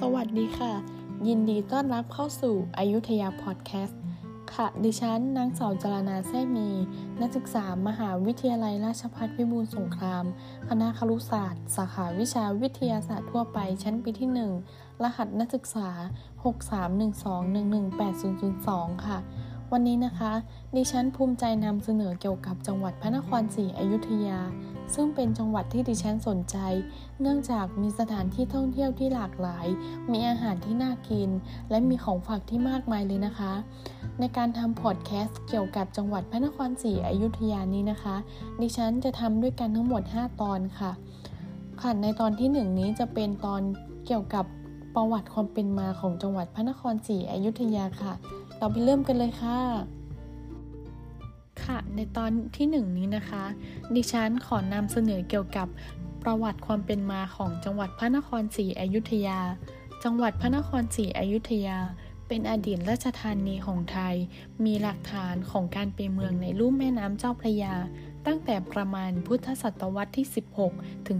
สวัสดีค่ะ ยินดีต้อนรับเข้าสู่อายุทยาพอดแคสต์ค่ะ ดิฉันนางสาวจรณาแท้มี นักศึกษามหาวิทยาลัยราชภัฏพิบูลสงคราม คณะครุศาสตร์ สาขาวิชาวิทยาศาสตร์ทั่วไป ชั้นปีที่ 1 รหัสนักศึกษา 6312118002 ค่ะ วันนี้นะคะ ดิฉันภูมิใจนำเสนอเกี่ยวกับจังหวัดพระนครศรีอยุธยา ซึ่งเป็นจังหวัดที่ดิฉันสนใจ เนื่องจากมีสถานที่ท่องเที่ยวที่หลากหลาย มีอาหารที่น่ากิน และมีของฝากที่มากมายเลยนะคะ ในการทำพอดแคสต์เกี่ยวกับจังหวัดพระนครศรีอยุธยานี้นะคะ ดิฉันจะทำด้วยกันทั้งหมด 5 ตอนค่ะ ค่ะ ในตอนที่ 1 นี้จะเป็นตอนเกี่ยวกับประวัติความเป็นมาของจังหวัดพระนครศรีอยุธยาค่ะ เราไปเริ่มกันเลยค่ะ ค่ะ ในตอนที่1นนี้นะคะ ดิฉันขอนำเสนอเกี่ยวกับประวัติความเป็นมาของจังหวัดพระนครศรีอยุธยา จังหวัดพระนครศรีอยุธยา เป็นอดีตราชธานีของไทย มีหลักฐานของการเป็นเมืองในลุ่มแม่น้ำเจ้าพระยา ตั้งแต่ประมาณพุทธศตวรรษที่ 16 ถึง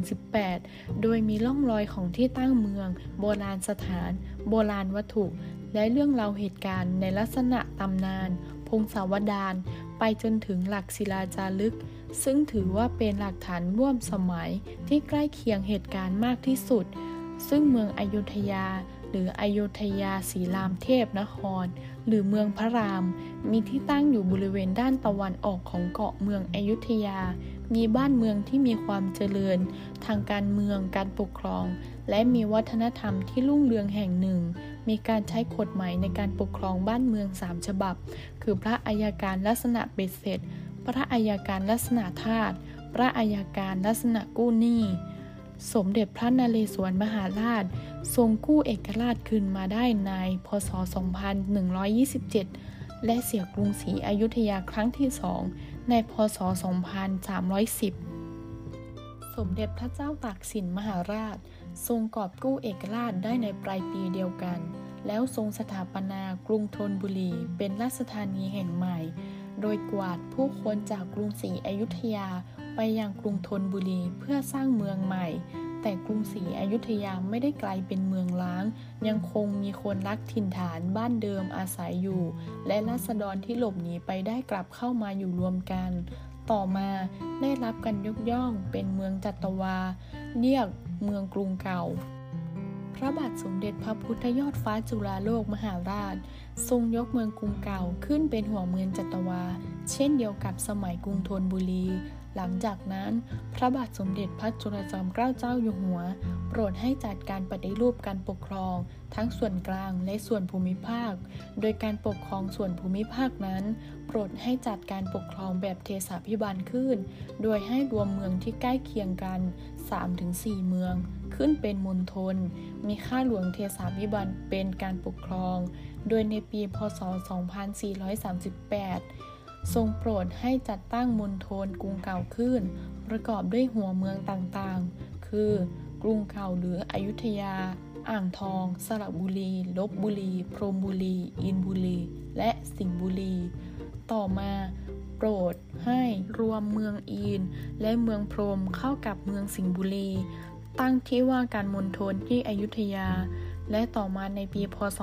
18 โดยมีร่องรอยของที่ตั้งเมือง โบราณสถาน โบราณวัตถุ และเรื่องราวเหตุการณ์ในลักษณะตำนาน พงศาวดารไปจนถึงหลักศิลาจารึก ซึ่งถือว่าเป็นหลักฐานร่วมสมัยที่ใกล้เคียงเหตุการณ์มากที่สุด ซึ่งเมืองอยุธยา หรืออยุธยาศรีรามเทพนคร หรือเมืองพระราม มีที่ตั้งอยู่บริเวณด้านตะวันออกของเกาะเมืองอยุธยา มีบ้านเมืองที่มีความเจริญ ทางการเมืองการปกครอง และมีวัฒนธรรมที่รุ่งเรืองแห่งหนึ่ง มีการใช้กฎหมายในการปกครองบ้านเมืองสามฉบับ คือพระอัยการลักษณะเบ็ดเสร็จ พระอัยการลักษณะทาสพระอัยการลักษณะกู้หนี้ สมเด็จพระนเรศวรมหาราช ทรงกู้เอกราชคืนมาได้ในพศ 2127 และเสียกรุงศรีอยุธยาครั้งที่สองในพศ 2310 สมเด็จพระเจ้าตากสินมหาราช ทรงกอบกู้เอกราชได้ในปลายปีเดียวกัน แล้วทรงสถาปนากรุงธนบุรีเป็นราชธานีแห่งใหม่ โดยกวาดผู้คนจากกรุงศรีอยุธยา ไปยังกรุงธนบุรีเพื่อสร้างเมืองใหม่ แต่กรุงศรีอยุธยาไม่ได้กลายเป็นเมืองล้าง ยังคงมีคนรักถิ่นฐานบ้านเดิมอาศัยอยู่ และรัษฎรที่หลบหนีไปได้กลับเข้ามาอยู่รวมกัน ต่อมาได้รับการยกย่องเป็นเมืองจัตวา เรียกเมืองกรุงเก่าพระบาทสมเด็จพระพุทธยอดฟ้าจุฬาโลกมหาราช ทรงยกเมืองกรุงเก่าขึ้นเป็นหัวเมืองจัตวา เช่นเดียวกับสมัยกรุงธนบุรี หลังจากนั้น พระบาทสมเด็จพระจุลจอมเกล้าเจ้าอยู่หัว โปรดให้จัดการปฏิรูปการปกครอง ทั้งส่วนกลางและส่วนภูมิภาค โดยการปกครองส่วนภูมิภาคนั้น โปรดให้จัดการปกครองแบบเทสาพิบาลขึ้น โดยให้รวมเมืองที่ใกล้เคียงกัน 3-4 เมืองขึ้นเป็นมณฑล มีค่าหลวงเทสาพิบันเป็นการปกครอง โดยในปี พศ 2438 ทรงโปรดให้จัดตั้งมณฑลกรุงเก่าขึ้น ประกอบด้วยหัวเมืองต่างๆ คือกรุงเก่าหรืออยุธยา อ่างทอง สระบุรี ลบบุรี พรมบุรี อินบุรี และสิงห์บุรี ต่อมาโปรดให้รวมเมืองอีนและเมืองพรมเข้ากับเมืองสิงห์บุรี ตั้งที่ว่าการมณฑลที่อยุธยา และต่อมาในปีพศ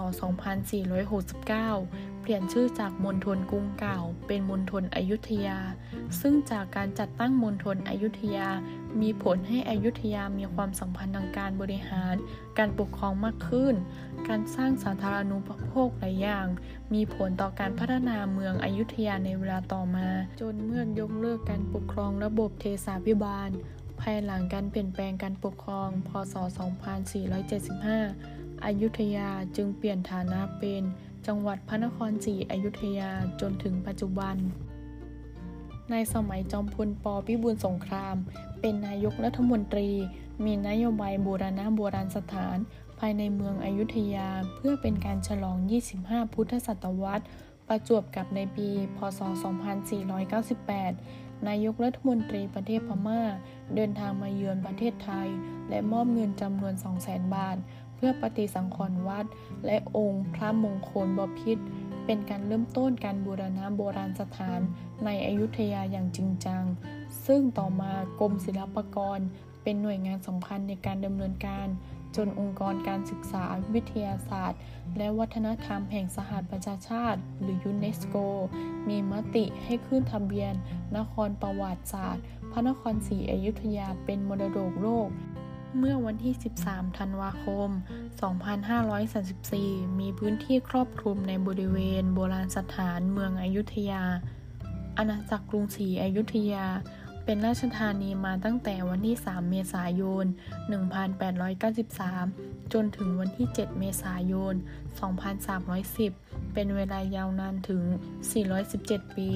2469 ลี่ยนชื่อจากมณฑลกรุงเก่า เป็นมณฑลอยุธยา ซึ่งจากการจัดตั้งมณฑลอยุธยา มีผลให้อยุธยามีความสัมพันธ์ทางการบริหาร การปกครองมากขึ้น การสร้างสาธารณูปโภคหลายอย่าง มีผลต่อการพัฒนาเมืองอยุธยาในเวลาต่อมา จนเมื่อยกเลิกการปกครองระบบเทสาพิบาล ภายหลังการเปลี่ยนแปลงการปกครอง พศ 2475 อยุธยาจึงเปลี่ยนฐานะเป็น จังหวัดพระนครศรีอยุธยาจนถึงปัจจุบัน ในสมัยจอมพลปพิบูลสงคราม เป็นนายกรัฐมนตรี มีนโยบายบูรณะโบราณสถาน ภายในเมืองอยุธยาเพื่อเป็นการฉลอง 25 พุทธศตวรรษ ประจวบกับในปี พศ 2498นายกรัฐมนตรีประเทศพม่า เดินทางมาเยือนประเทศไทย และมอบเงินจำนวน 200,000 บาท พื่อปฏิสังขรณ์วัด และองค์พระมงคลบพิษเป็นการเริ่มต้นการบูรณะโบราณสถานในอยุธยาอย่างจริงจัง ซึ่งต่อมากรมศิลปากร เป็นหน่วยงานสำคัญในการดำเนินการ จนองค์กรการศึกษาวิทยาศาสตร์ และวัฒนธรรมแห่งสหประชาชาติ หรือยูเนสโก มีมติให้ขึ้นทะเบียน นครประวัติศาสตร์ พระนครศรีอยุธยาเป็นมรดกโลก เมื่อวันที่ 13 ธันวาคม 2534 มีพื้นที่ครอบคลุมในบริเวณโบราณสถานเมืองอยุธยา อาณาจักรกรุงศรีอยุธยา เป็นราชธานีมาตั้งแต่วันที่ 3 เมษายน 1893 จนถึงวันที่ 7 เมษายน 2310 เป็นเวลายาวนานถึง 417 ปี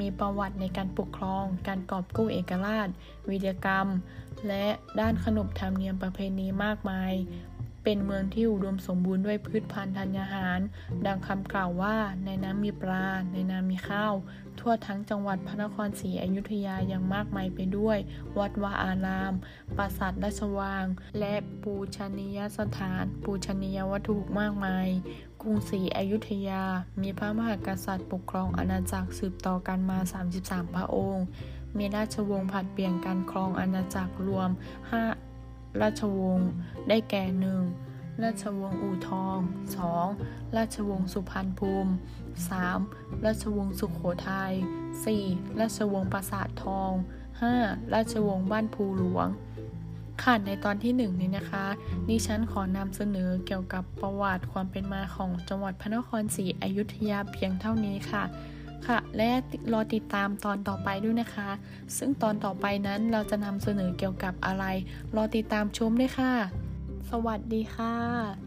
มีประวัติในการปกครอง การกอบกู้เอกราช วิทยกรรม และด้านขนบธรรมเนียมประเพณีมากมาย เป็นเมืองที่อุดมสมบูรณ์ด้วยพืชพันธุ์ธัญญาหาร ดังคำกล่าวว่าในน้ำมีปลา ในน้ำมีข้าว ทั่วทั้งจังหวัดพระนครศรีอยุธยายังมากมายไปด้วย วัดวาอาราม ปราสาทราชวังและปูชนียสถาน ปูชนียวัตถุมากมาย รุงศรีอยุธยา มีพระมหากษัตริย์ปกครองอาณาจักรสืบต่อกันมา 33 พระองค์ มีราชวงศ์ผัดเปลี่ยนการครองอาณาจักรรวม 5 ราชวงศ์ได้แก่ 1. ราชวงศ์อู่ทอง 2. ราชวงศ์สุพรรณภูมิ 3. ราชวงศ์สุขโขทัย 4. ราชวงศ์ปราสาททอง 5. ราชวงศ์บ้านภูหลวง ค่ะในตอนที่หนึ่งนี้นะคะดิฉันขอนำเสนอเกี่ยวกับประวัติความเป็นมาของจังหวัดพระนครศรีอยุธยาเพียงเท่านี้ค่ะ ค่ะ และรอติดตามตอนต่อไปด้วยนะคะ ซึ่งตอนต่อไปนั้นเราจะนำเสนอเกี่ยวกับอะไร รอติดตามชมด้วยค่ะ สวัสดีค่ะ